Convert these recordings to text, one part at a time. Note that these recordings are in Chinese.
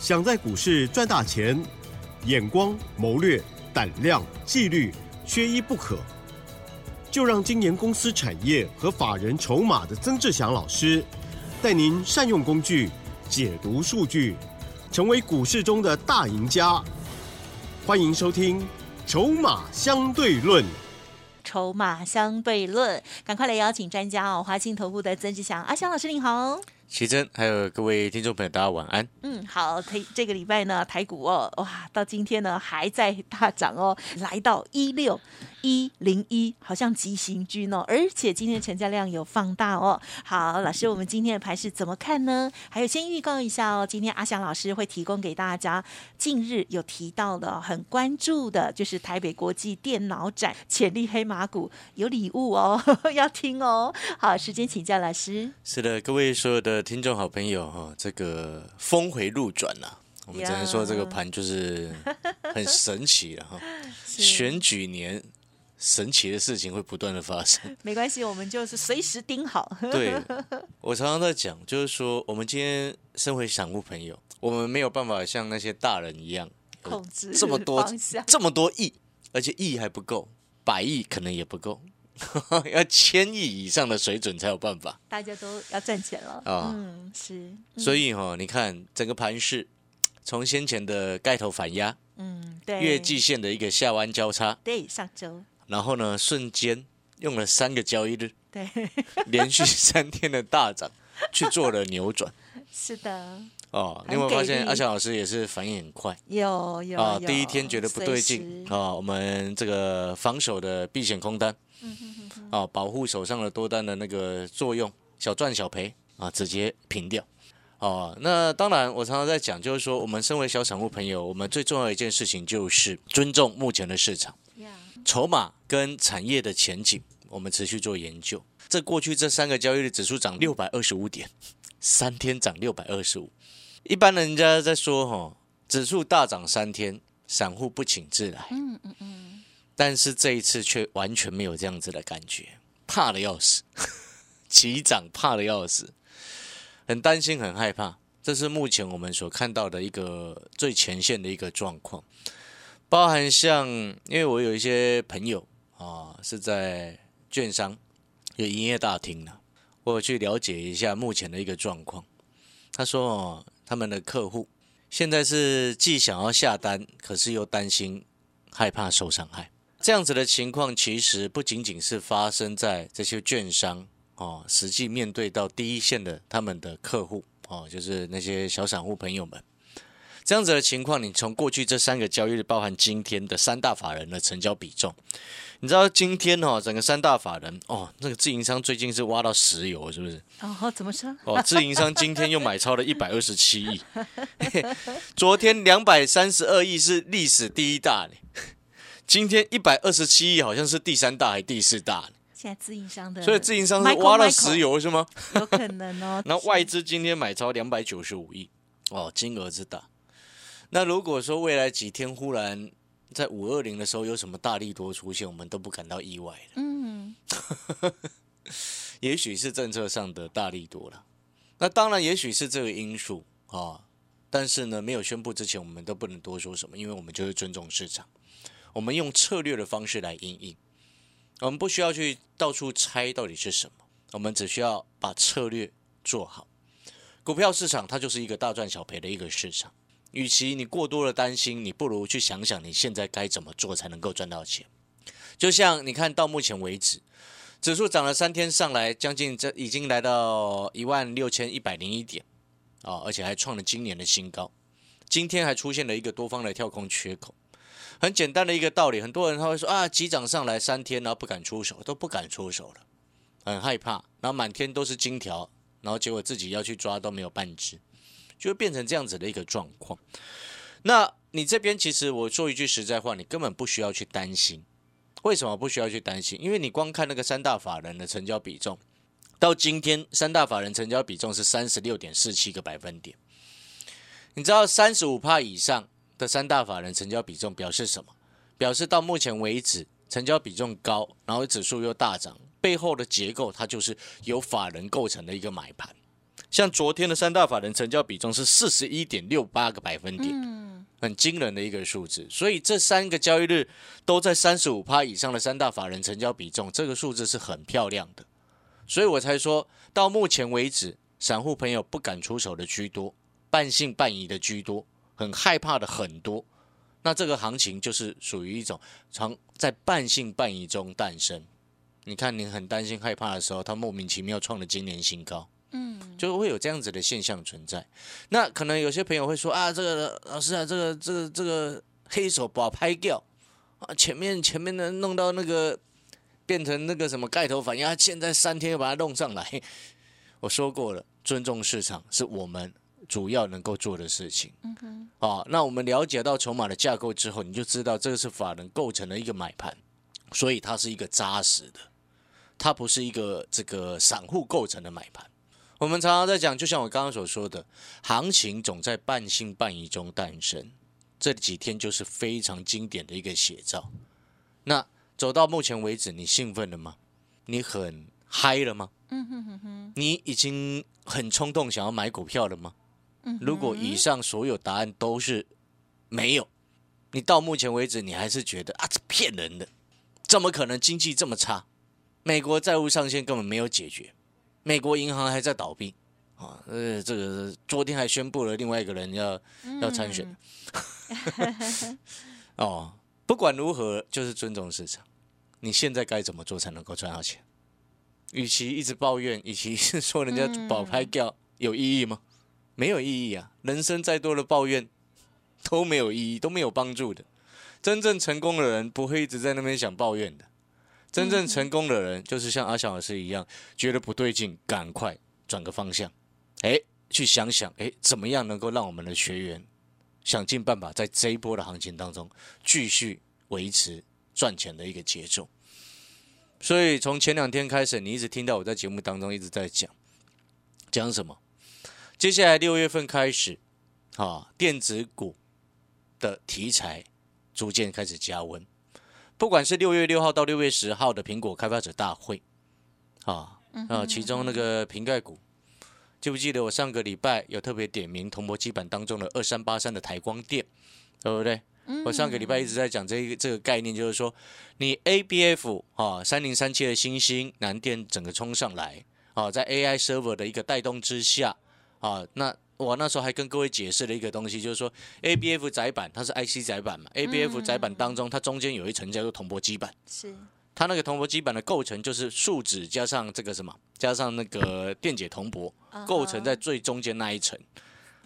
想在股市赚大钱，眼光、谋略、胆量、纪律，缺一不可。就让今年公司产业和法人筹码的曾志祥老师，带您善用工具，解读数据，成为股市中的大赢家。欢迎收听《筹码相对论》。筹码相对论，赶快来邀请专家哦！华信投顾的曾志祥阿祥老师，您好。奇珍，还有各位听众朋友，大家晚安。嗯，好，台这个礼拜呢，台股哦，哇，到今天呢还在大涨哦，来到一六一零一，好像急行军哦，而且今天成交量有放大哦。好，老师，我们今天的盘是怎么看呢？还有先预告一下哦，今天阿翔老师会提供给大家，近日有提到的很关注的，就是台北国际电脑展潜力黑马股有礼物哦，要听哦。好，时间请教老师。是的，各位所有的。听众好朋友哈，这个峰回路转呐，我们只能说这个盘就是很神奇了哈。选举年，神奇的事情会不断的发生。没关系，我们就是随时盯好。对，我常常在讲，就是说，我们今天身为散户朋友，我们没有办法像那些大人一样控制这么多这么多亿，而且亿还不够，百亿可能也不够。要千亿以上的水准才有办法，大家都要赚钱了啊！嗯，是。所以哈，你看整个盘势，从先前的盖头反压，嗯，对，月季线的一个下弯交叉，对，上周，然后呢，瞬间用了三个交易日，对，连续三天的大涨去做了扭转，是的。哦，你有没有发现阿强老师也是反应很快？有有啊，第一天觉得不对劲啊，我们这个防守的避险空单。啊，保护手上的多单的那个作用，小赚小赔啊，直接平掉。哦，那当然，我常常在讲，就是说，我们身为小散户朋友，我们最重要一件事情就是尊重目前的市场，筹码跟产业的前景，我们持续做研究。这过去这三个交易日指数涨六百二十五点，三天涨六百二十五。一般人家在说哈，指数大涨三天，散户不请自来。嗯嗯嗯。但是这一次却完全没有这样子的感觉，怕的要死，急涨怕的要死，很担心很害怕。这是目前我们所看到的一个最前线的一个状况，包含像因为我有一些朋友啊是在券商有营业大厅的，我去了解一下目前的一个状况。他说哦，他们的客户现在是既想要下单，可是又担心害怕受伤害。这样子的情况，其实不仅仅是发生在这些券商哦，实际面对到第一线的他们的客户哦，就是那些小散户朋友们。这样子的情况，你从过去这三个交易日，包含今天的三大法人的成交比重，你知道今天哦，整个三大法人哦，那个自营商最近是挖到石油，是不是？哦，怎么说？哦，自营商今天又买超了一百二十七亿，昨天两百三十二亿是历史第一大嘞。今天一百二十七亿，好像是第三大还第四大？现在自营商的，所以自营商是挖了石油是吗？有可能哦。那外资今天买超两百九十五亿，哦，金额之大。那如果说未来几天忽然在五二零的时候有什么大力多出现，我们都不感到意外的。嗯，也许是政策上的大力多了。那当然，也许是这个因素啊。但是呢，没有宣布之前，我们都不能多说什么，因为我们就是尊重市场。我们用策略的方式来应应，我们不需要去到处猜到底是什么，我们只需要把策略做好。股票市场它就是一个大赚小赔的一个市场，与其你过多的担心，你不如去想想你现在该怎么做才能够赚到钱。就像你看到目前为止，指数涨了三天上来，将近这已经来到一万六千一百零一点啊，而且还创了今年的新高。今天还出现了一个多方的跳空缺口。很简单的一个道理，很多人他会说啊，急涨上来三天，然后不敢出手，都不敢出手了，很害怕，然后满天都是金条，然后结果自己要去抓都没有半只，就会变成这样子的一个状况。那你这边其实我说一句实在话，你根本不需要去担心。为什么不需要去担心？因为你光看那个三大法人的成交比重，到今天三大法人成交比重是三十六点四七个百分点，你知道三十五帕以上。的三大法人成交比重表示什么？表示到目前为止成交比重高，然后指数又大涨，背后的结构它就是由法人构成的一个买盘。像昨天的三大法人成交比重是四十一点六八个百分点，很惊人的一个数字。所以这三个交易日都在三十五趴以上的三大法人成交比重，这个数字是很漂亮的。所以我才说到目前为止，散户朋友不敢出手的居多，半信半疑的居多，很害怕的很多。那这个行情就是属于一种常在半信半疑中诞生。你看，你很担心害怕的时候，它莫名其妙创了今年新高。嗯，就会有这样子的现象存在。那可能有些朋友会说啊，这个老师啊，这个这个这个黑手把拍掉啊，前面前面的弄到那个变成那个什么盖头反应，现在三天又把它弄上来。我说过了，尊重市场是我们主要能够做的事情。嗯哼，啊，那我们了解到筹码的架构之后，你就知道这个是法人构成的一个买盘，所以它是一个扎实的，它不是一个这个散户构成的买盘。我们常常在讲，就像我刚刚所说的，行情总在半信半疑中诞生。这几天就是非常经典的一个写照。那走到目前为止，你兴奋了吗？你很嗨了吗？嗯哼哼哼。你已经很冲动想要买股票了吗？嗯。如果以上所有答案都是没有，你到目前为止你还是觉得啊，这骗人的，怎么可能经济这么差？美国债务上限根本没有解决。美国银行还在倒闭啊！呃，这个昨天还宣布了另外一个人要要参选。哦，不管如何，就是尊重市场。你现在该怎么做才能够赚到钱？与其一直抱怨，与其是说人家保拍掉，有意义吗？没有意义啊！人生再多的抱怨都没有意义，都没有帮助的。真正成功的人不会一直在那边想抱怨的。真正成功的人，就是像阿翔老师一样，觉得不对劲，赶快转个方向，哎，去想想，哎，怎么样能够让我们的学员想尽办法，在这一波的行情当中继续维持赚钱的一个节奏。所以从前两天开始，你一直听到我在节目当中一直在讲，讲什么？接下来六月份开始，啊，电子股的题材逐渐开始加温。不管是六月六号到六月十号的苹果开发者大会，啊啊，其中那个瓶盖股，记不记得我上个礼拜有特别点名铜箔基板当中的二三八三的台光电，对不对？我上个礼拜一直在讲这一个这个概念，就是说你 A B F 啊三零三七的星星南电整个冲上来啊，在 A I server 的一个带动之下啊，那。我那时候还跟各位解释了一个东西，就是说 A B F 载板它是 I C 载板嘛，A B F 载板当中它中间有一层叫做铜箔基板，是。它那个铜箔基板的构成就是树脂加上这个什么，加上那个电解铜箔构成在最中间那一层，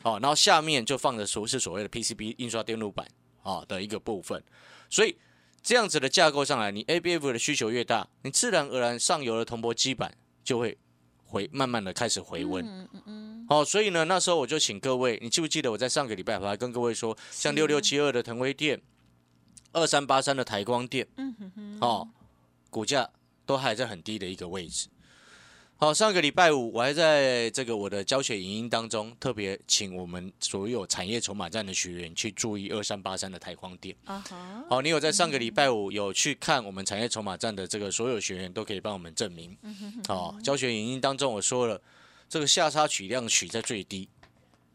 哦，然后下面就放着所是所谓的 P C B 印刷电路板啊的一个部分，所以这样子的架构上来，你 A B F 的需求越大，你自然而然上游的铜箔基板就会。回慢慢的开始回温，嗯嗯嗯，哦，所以呢，那时候我就请各位，你记不记得我在上个礼拜我还跟各位说，像六六七二的腾威店，二三八三的台光店，嗯哼哼，哦，股价都还在很低的一个位置。好，上个礼拜五，我还在这个我的教学影音当中，特别请我们所有产业筹码站的学员去注意二三八三的台光电。啊哈。好，你有在上个礼拜五有去看我们产业筹码站的这个所有学员都可以帮我们证明。嗯哼。哦，教学影音当中我说了，这个下差取量取在最低，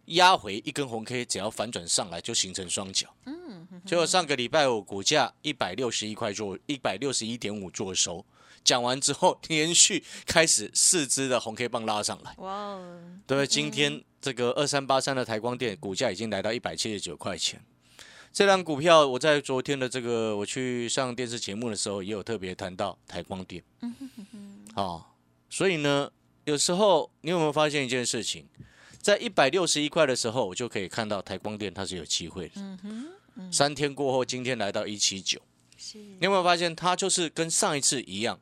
压回一根红 K，只要反转上来就形成双脚。嗯。结果上个礼拜五股价一百六十一块做一百六十一点五做收。讲完之后，连续开始四只的红 K 棒拉上来。哇哦！对，今天这个二三八三的台光电股价已经来到一百七十九块钱。这张股票我在昨天的这个我去上电视节目的时候，也有特别谈到台光电。嗯哼哼哼。好，所以呢，有时候你有没有发现一件事情，在一百六十一块的时候，我就可以看到台光电它是有机会的。嗯哼。三天过后，今天来到一七九。你有没有发现，它就是跟上一次一样，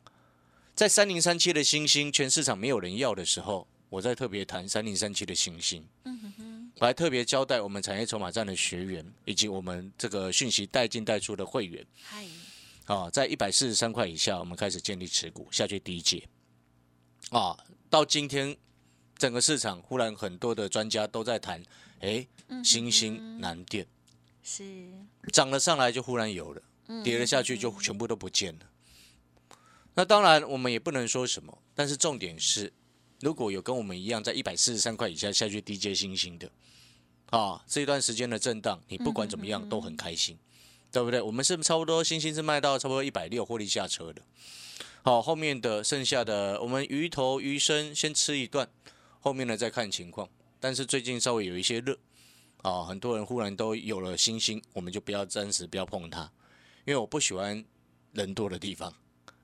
在三零三七的星星，全市场没有人要的时候，我在特别谈三零三七的星星。嗯哼哼，我还特别交代我们产业筹码站的学员，以及我们这个讯息带进带出的会员。嗨，啊，在一百四十三块以下，我们开始建立持股下去低阶。啊，到今天整个市场忽然很多的专家都在谈，哎，星星难电是涨了上来就忽然有了。跌了下去就全部都不见了。那当然我们也不能说什么，但是重点是如果有跟我们一样在一百四十三块以下下去低阶星星的，啊，这一段时间的震荡，你不管怎么样都很开心，对不对？我们是差不多星星是卖到差不多一百六获利下车的。好，后面的剩下的我们鱼头鱼身先吃一段，后面呢再看情况。但是最近稍微有一些热，啊，很多人忽然都有了星星，我们就不要暂时不要碰它，因为我不喜欢人多的地方，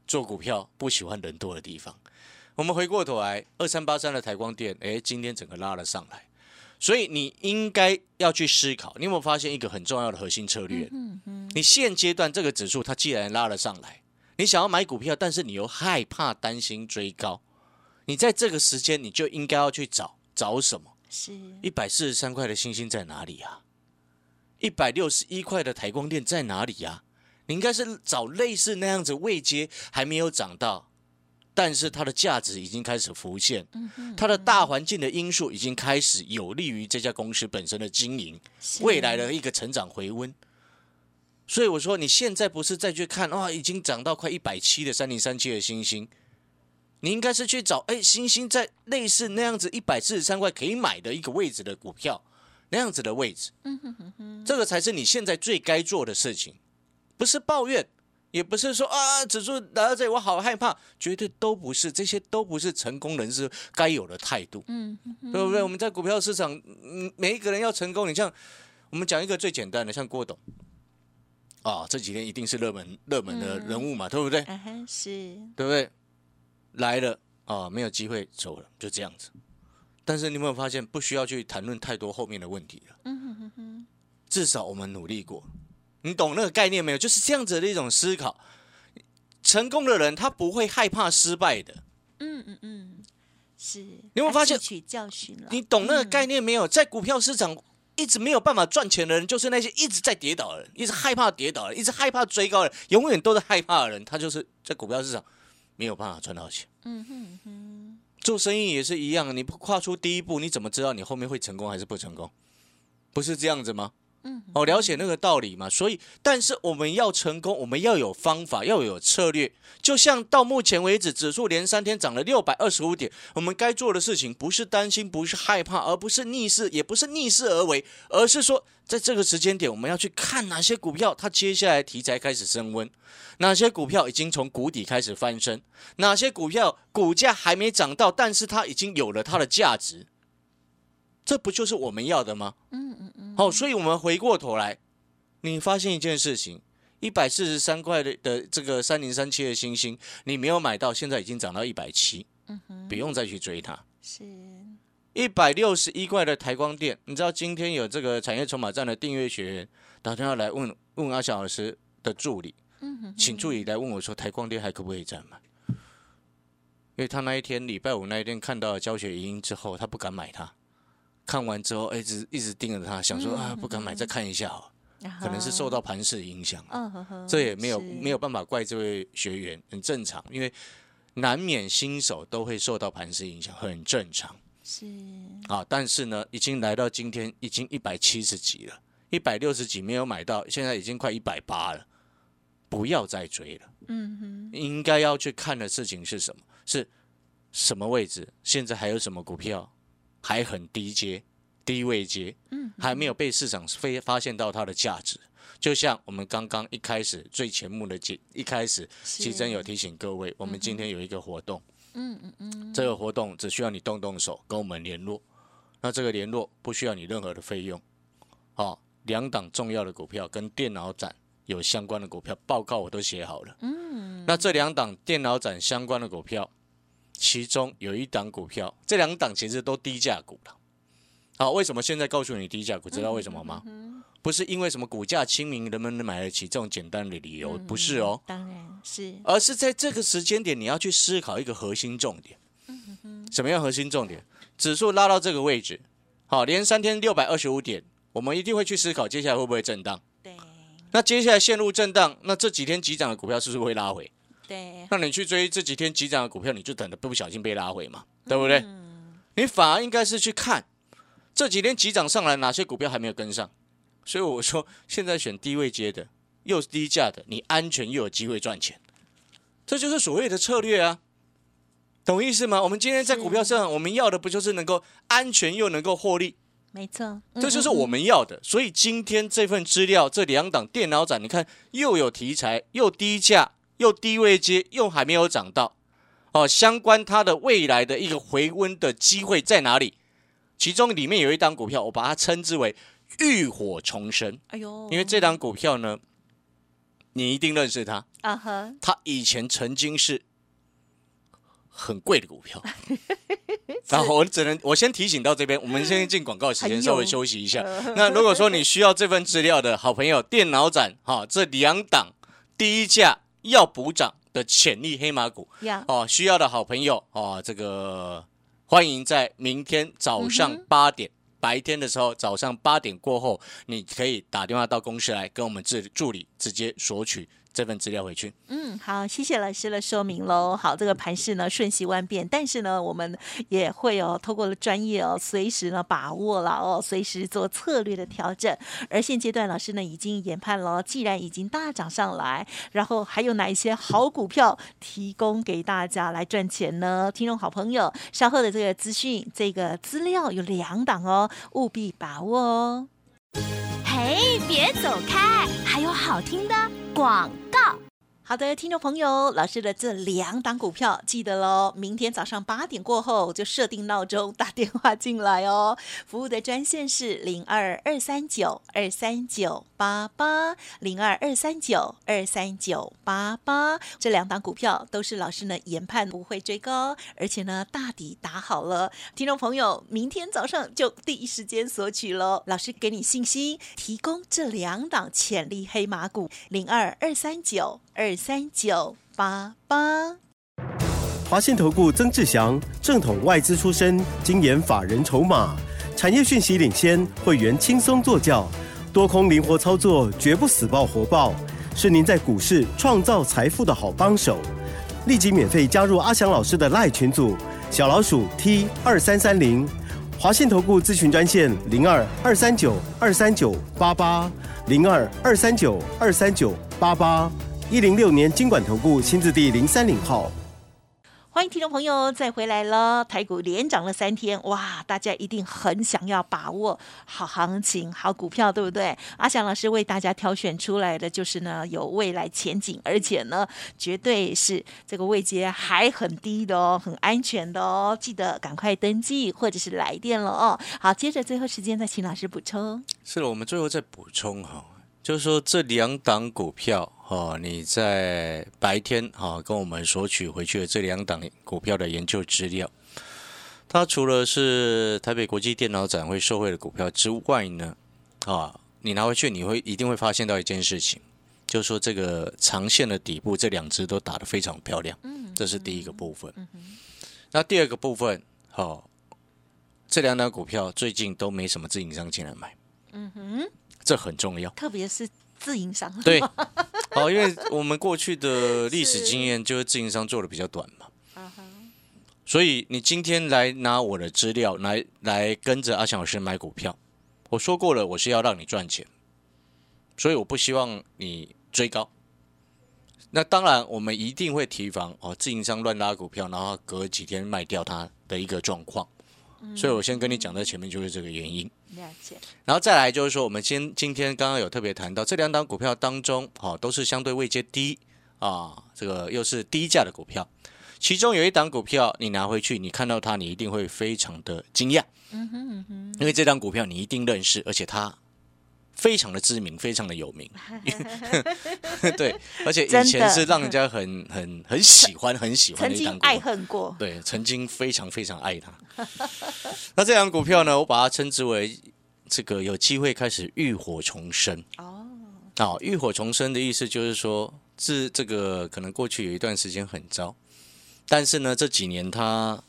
做股票不喜欢人多的地方。我们回过头来，二三八三的台光电，哎，今天整个拉了上来，所以你应该要去思考，你有没有发现一个很重要的核心策略？嗯嗯，你现阶段这个指数它既然拉了上来，你想要买股票，但是你又害怕担心追高，你在这个时间你就应该要去找找什么？是一百四十三块的星星在哪里呀？一百六十一块的台光电在哪里呀？你应该是找类似那样子位阶还没有涨到。但是它的价值已经开始浮现，它的大环境的因素已经开始有利于这家公司本身的经营，未来的一个成长回温。所以我说，你现在不是再去看哇，已经涨到快一百七的三零三七的星星，你应该是去找哎，星星在类似那样子一百四十三块可以买的一个位置的股票，那样子的位置，这个才是你现在最该做的事情，不是抱怨。也不是说啊，指数来到这里我好害怕，绝对都不是，这些都不是成功人士该有的态度，嗯，对不对？我们在股票市场，嗯，每一个人要成功，你像我们讲一个最简单的，像郭董，啊，这几天一定是热门热门的人物嘛，对不对？是，对不对？来了啊，没有机会走了，就这样子。但是你有没有发现，不需要去谈论太多后面的问题了？嗯哼哼哼，至少我们努力过。你懂那个概念没有？就是这样子的一种思考。成功的人他不会害怕失败的。嗯嗯嗯，是。你有没有发现？取教训了。你懂那个概念没有？在股票市场一直没有办法赚钱的人，就是那些一直在跌倒的人，一直害怕跌倒的，一直害怕追高的，永远都在害怕的人。他就是在股票市场没有办法赚到钱。嗯哼哼。做生意也是一样，你不跨出第一步，你怎么知道你后面会成功还是不成功？不是这样子吗？嗯，哦，了解那个道理嘛，所以，但是我们要成功，我们要有方法，要有策略。就像到目前为止，指数连三天涨了六百二十五点，我们该做的事情不是担心，不是害怕，而不是逆势，也不是逆势而为，而是说，在这个时间点，我们要去看哪些股票，它接下来题材开始升温，哪些股票已经从谷底开始翻身，哪些股票股价还没涨到，但是它已经有了它的价值。这不就是我们要的吗？嗯嗯嗯。好，所以我们回过头来，你发现一件事情：一百四十三块的的这个三零三七的星星，你没有买到，现在已经涨到一百七。嗯哼。不用再去追它。是。一百六十一块的台光电，你知道今天有这个产业筹码站的订阅学员打电话来问问阿小老师的助理，嗯哼，请助理来问我说台光电还可不可以再买？因为他那一天礼拜五那一天看到教学影音之后，他不敢买它。看完之后，一直一直盯着它，想说啊，不敢买，再看一下哦。可能是受到盘势影响，这也没有没有办法怪这位学员，很正常，因为难免新手都会受到盘势影响，很正常。是啊，但是呢，已经来到今天，已经一百七十几了，一百六十几没有买到，现在已经快一百八了，不要再追了。嗯哼，应该要去看的事情是什么？是什么位置？现在还有什么股票？还很低阶、低位阶，嗯，还没有被市场非发现到它的价值。就像我们刚刚一开始最前目的节，一开始奇珍有提醒各位，我们今天有一个活动，嗯嗯嗯，这个活动只需要你动动手跟我们联络，那这个联络不需要你任何的费用。好，两档重要的股票跟电脑展有相关的股票报告我都写好了，嗯，那这两档电脑展相关的股票。其中有一档股票，这两档其实都低价股了。好，为什么现在告诉你低价股？知道为什么吗？不是因为什么股价亲民，人们能买得起这种简单的理由，不是哦。当然是，而是在这个时间点，你要去思考一个核心重点。什么样核心重点？指数拉到这个位置，好，连三天六百二十五点，我们一定会去思考接下来会不会震荡。对。那接下来陷入震荡，那这几天急涨的股票是不是会拉回？对，那你去追这几天急涨的股票，你就等着不小心被拉回嘛，对不对？你反而应该是去看这几天急涨上来哪些股票还没有跟上。所以我说，现在选低位接的，又是低价的，你安全又有机会赚钱，这就是所谓的策略啊。懂意思吗？我们今天在股票市场，我们要的不就是能够安全又能够获利？没错，这就是我们要的。所以今天这份资料，这两档电脑展，你看又有题材，又低价，又低位接，又还没有涨到哦。相关它的未来的一个回温的机会在哪里？其中里面有一档股票，我把它称之为浴火重生，哎呦，因为这档股票呢，你一定认识它，啊哈，它以前曾经是很贵的股票。然后我只能我先提醒到这边，我们先进广告时间，稍微休息一下。那如果说你需要这份资料的好朋友，电脑展哈、这两档第一价要补涨的潜力黑马股呀，哦，需要的好朋友哦，这个欢迎在明天早嗯上八点。白天的时候，早上八点过后，你可以打电话到公司来，跟我们助助理直接索取这份资料回去。嗯，好，谢谢老师的说明喽。好，这个盘势呢瞬息万变，但是呢，我们也会哦，透过了专业哦，随时呢把握了哦，随时做策略的调整。而现阶段老师呢已经研判了，既然已经大涨上来，然后还有哪一些好股票提供给大家来赚钱呢？听众好朋友，稍后的这个资讯，这个资料有两档哦，务必把握哦。哎，别走开，还有好听的广告。好的，听众朋友，老师的这两档股票记得喽，明天早上八点过后就设定闹钟打电话进来哦。服务的专线是零二二三九二三九八八零二二三九二三九八八。这两档股票都是老师呢研判不会追高，而且呢大底打好了。听众朋友，明天早上就第一时间索取喽。老师给你信心，提供这两档潜力黑马股零二二三九二三九八八。华信投顾曾志祥，正统外资出身，精研法人筹码，产业讯息领先，会员轻松做教，多空灵活操作，绝不死爆活爆，是您在股市创造财富的好帮手。立即免费加入阿翔老师的赖群组，小老鼠 T 二三三零，华信投顾咨询专线零二二三九二三九八八零二二三九二三九八八，一零六年经管投顾新字第零三零号。欢迎听众朋友再回来了，台股连涨了三天，哇，大家一定很想要把握好行情、好股票，对不对？阿翔老师为大家挑选出来的就是呢有未来前景，而且呢绝对是这个位阶还很低的哦，很安全的哦，记得赶快登记或者是来电了哦。好，接着最后时间再请老师补充。是了，我们最后再补充哈，就是说这两档股票哈，你在白天哈跟我们索取回去的这两档股票的研究资料，它除了是台北国际电脑展会受惠的股票之外呢，啊，你拿回去你会一定会发现到一件事情，就是说这个长线的底部这两只都打得非常漂亮，这是第一个部分。那第二个部分，好、这两档股票最近都没什么自营商进来买。嗯哼，这很重要。特别是自营商，对，好，因为我们过去的历史经验就是自营商做的比较短嘛，所以你今天来拿我的资料来来跟着阿强老师买股票，我说过了，我是要让你赚钱，所以我不希望你追高。那当然，我们一定会提防哦，自营商乱拉股票，然后隔几天卖掉它的一个状况。所以我先跟你讲在前面就是这个原因。了解，然后再来就是说，我们今今天刚刚有特别谈到这两档股票当中，哦、都是相对位阶低啊，这个又是低价的股票。其中有一档股票，你拿回去，你看到它，你一定会非常的惊讶，嗯哼嗯哼，因为这档股票你一定认识，而且它非常的知名，非常的有名。对，而且以前是让人家很很很喜欢、很喜欢的一档股票。恨过，对，曾经非常非常爱它。那这档股票呢，我把它称之为这个有机会开始浴火重生。哦，啊，浴火重生的意思就是说，自这个可能过去有一段时间很糟，但是呢，这几年它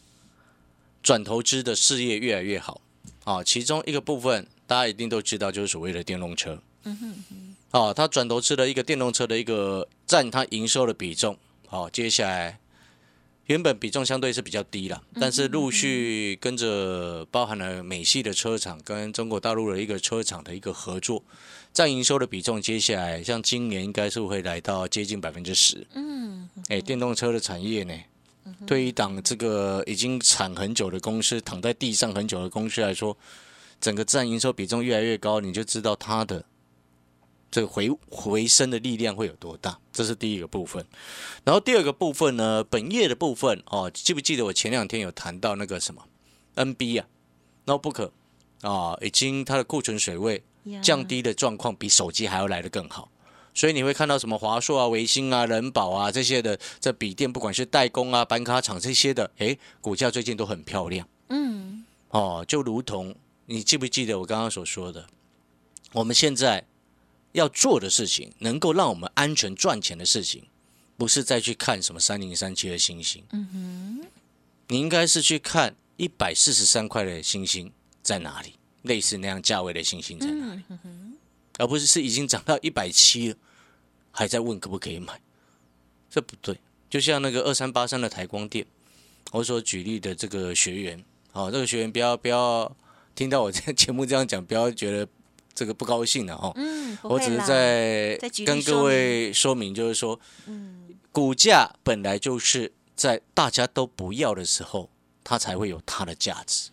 转投资的事业越来越好。啊，其中一个部分大家一定都知道，就是所谓的电动车。嗯哼哼。哦，它转投资的一个电动车的一个占它营收的比重。好、接下来原本比重相对是比较低了，但是陆续跟着包含了美系的车厂跟中国大陆的一个车厂的一个合作，占营收的比重，接下来像今年应该是会来到接近百分之十。嗯，哎，电动车的产业呢，对于一档这个已经产很久的公司，躺在地上很久的公司来说，整个占营收比重越来越高，你就知道它的这个回回升的力量会有多大。这是第一个部分。然后第二个部分呢，本业的部分哦，记不记得我前两天有谈到那个什么 NB 啊，notebook 啊，已经它的库存水位降低的状况比手机还要来得更好。所以你会看到什么华硕啊、维星啊、人保啊这些的，这笔电不管是代工啊、板卡厂这些的，诶，股价最近都很漂亮。嗯，哦，就如同你记不记得我刚刚所说的，我们现在要做的事情，能够让我们安全赚钱的事情，不是再去看什么三零三七的星星。嗯哼，你应该是去看一百四十三块的星星在哪里，类似那样价位的星星在哪里。而不是是已经涨到一百七了，还在问可不可以买，这不对。就像那个二三八三的台光电，我所举例的这个学员，哦，这个学员不要不要听到我这节目这样讲，不要觉得这个不高兴了哦。嗯，我只是在跟各位说明，就是说，嗯，股价本来就是在大家都不要的时候，它才会有它的价值。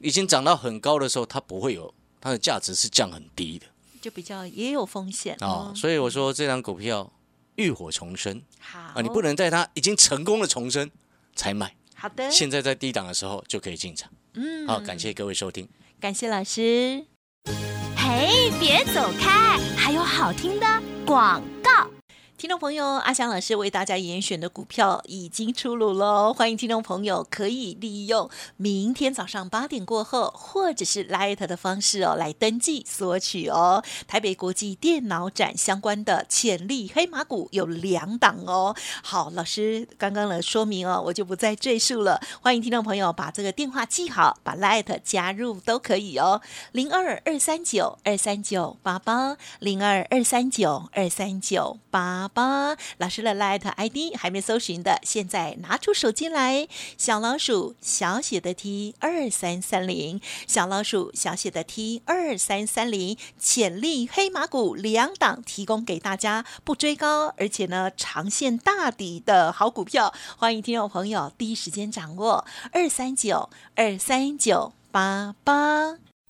已经涨到很高的时候，它不会有。它的价值是降很低的，就比较也有风险哦。所以我说这张股票浴火重生，好啊，你不能在它已经成功的重生才买。好的，现在在低档的时候就可以进场。嗯，好，感谢各位收听，感谢老师。嘿，别走开，还有好听的广告。听众朋友，阿翔老师为大家严选的股票已经出炉喽！欢迎听众朋友可以利用明天早上八点过后，或者是 Light 的方式哦，来登记索取哦。台北国际电脑展相关的潜力黑马股有两档哦。好，老师刚刚的说明哦，我就不再赘述了。欢迎听众朋友把这个电话记好，把 Light 加入都可以哦。零二二三九二三九八八，零二二三九二三九八。八老师的 Light ID 还没搜寻的，现在拿出手机来，小老鼠小写的 T 二三三零，小老鼠小写的 T 二三三零，潜力黑马股两档提供给大家，不追高，而且呢长线大底的好股票，欢迎听众朋友第一时间掌握二三九二三九八八。